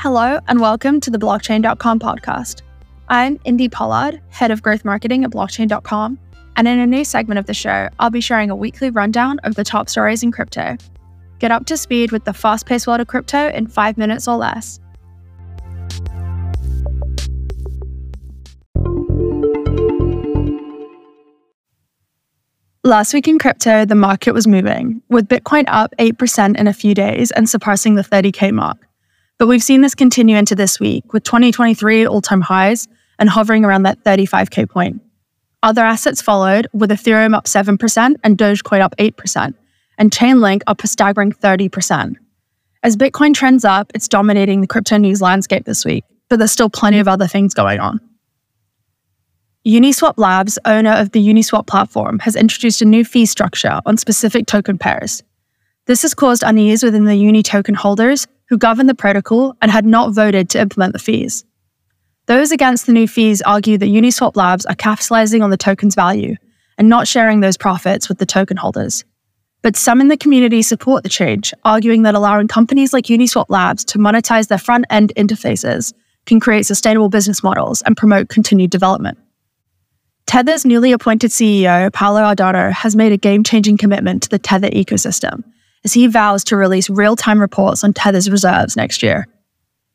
Hello, and welcome to the Blockchain.com podcast. I'm Indy Pollard, Head of Growth Marketing at Blockchain.com, and in a new segment of the show, I'll be sharing a weekly rundown of the top stories in crypto. Get up to speed with the fast paced world of crypto in five minutes or less. Last week in crypto, the market was moving, with Bitcoin up 8% in a few days and surpassing the 30K mark. But we've seen this continue into this week, with 2023 all time highs and hovering around that 35K point. Other assets followed, with Ethereum up 7% and Dogecoin up 8%, and Chainlink up a staggering 30%. As Bitcoin trends up, it's dominating the crypto news landscape this week, but there's still plenty of other things going on. Uniswap Labs, owner of the Uniswap platform, has introduced a new fee structure on specific token pairs. This has caused unease within the Uni token holders who govern the protocol and had not voted to implement the fees. Those against the new fees argue that Uniswap Labs are capitalizing on the token's value and not sharing those profits with the token holders. But some in the community support the change, arguing that allowing companies like Uniswap Labs to monetize their front end interfaces can create sustainable business models and promote continued development. Tether's newly appointed CEO, Paolo Ardoino, has made a game changing commitment to the Tether ecosystem as he vows to release real time reports on Tether's reserves next year.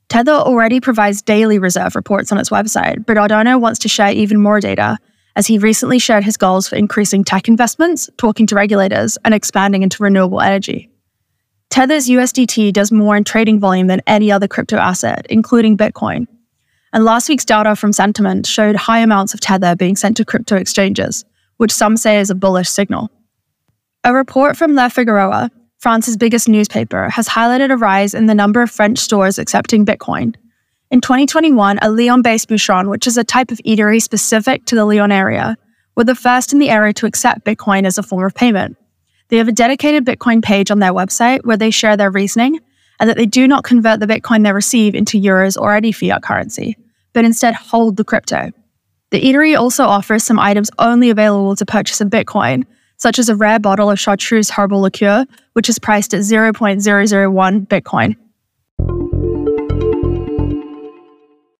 Tether already provides daily reserve reports on its website, but Ardoino wants to share even more data as he recently shared his goals for increasing tech investments, talking to regulators, and expanding into renewable energy. Tether's USDT does more in trading volume than any other crypto asset, including Bitcoin, and last week's data from Santiment showed high amounts of Tether being sent to crypto exchanges, which some say is a bullish signal. A report from Le Figaro, France's biggest newspaper, has highlighted a rise in the number of French stores accepting Bitcoin. In 2021, a Lyon based bouchon, which is a type of eatery specific to the Lyon area, were the first in the area to accept Bitcoin as a form of payment. They have a dedicated Bitcoin page on their website where they share their reasoning and that they do not convert the Bitcoin they receive into euros or any fiat currency but instead hold the crypto. The eatery also offers some items only available to purchase in Bitcoin, such as a rare bottle of chartreuse herbal liqueur, which is priced at 0.001 Bitcoin.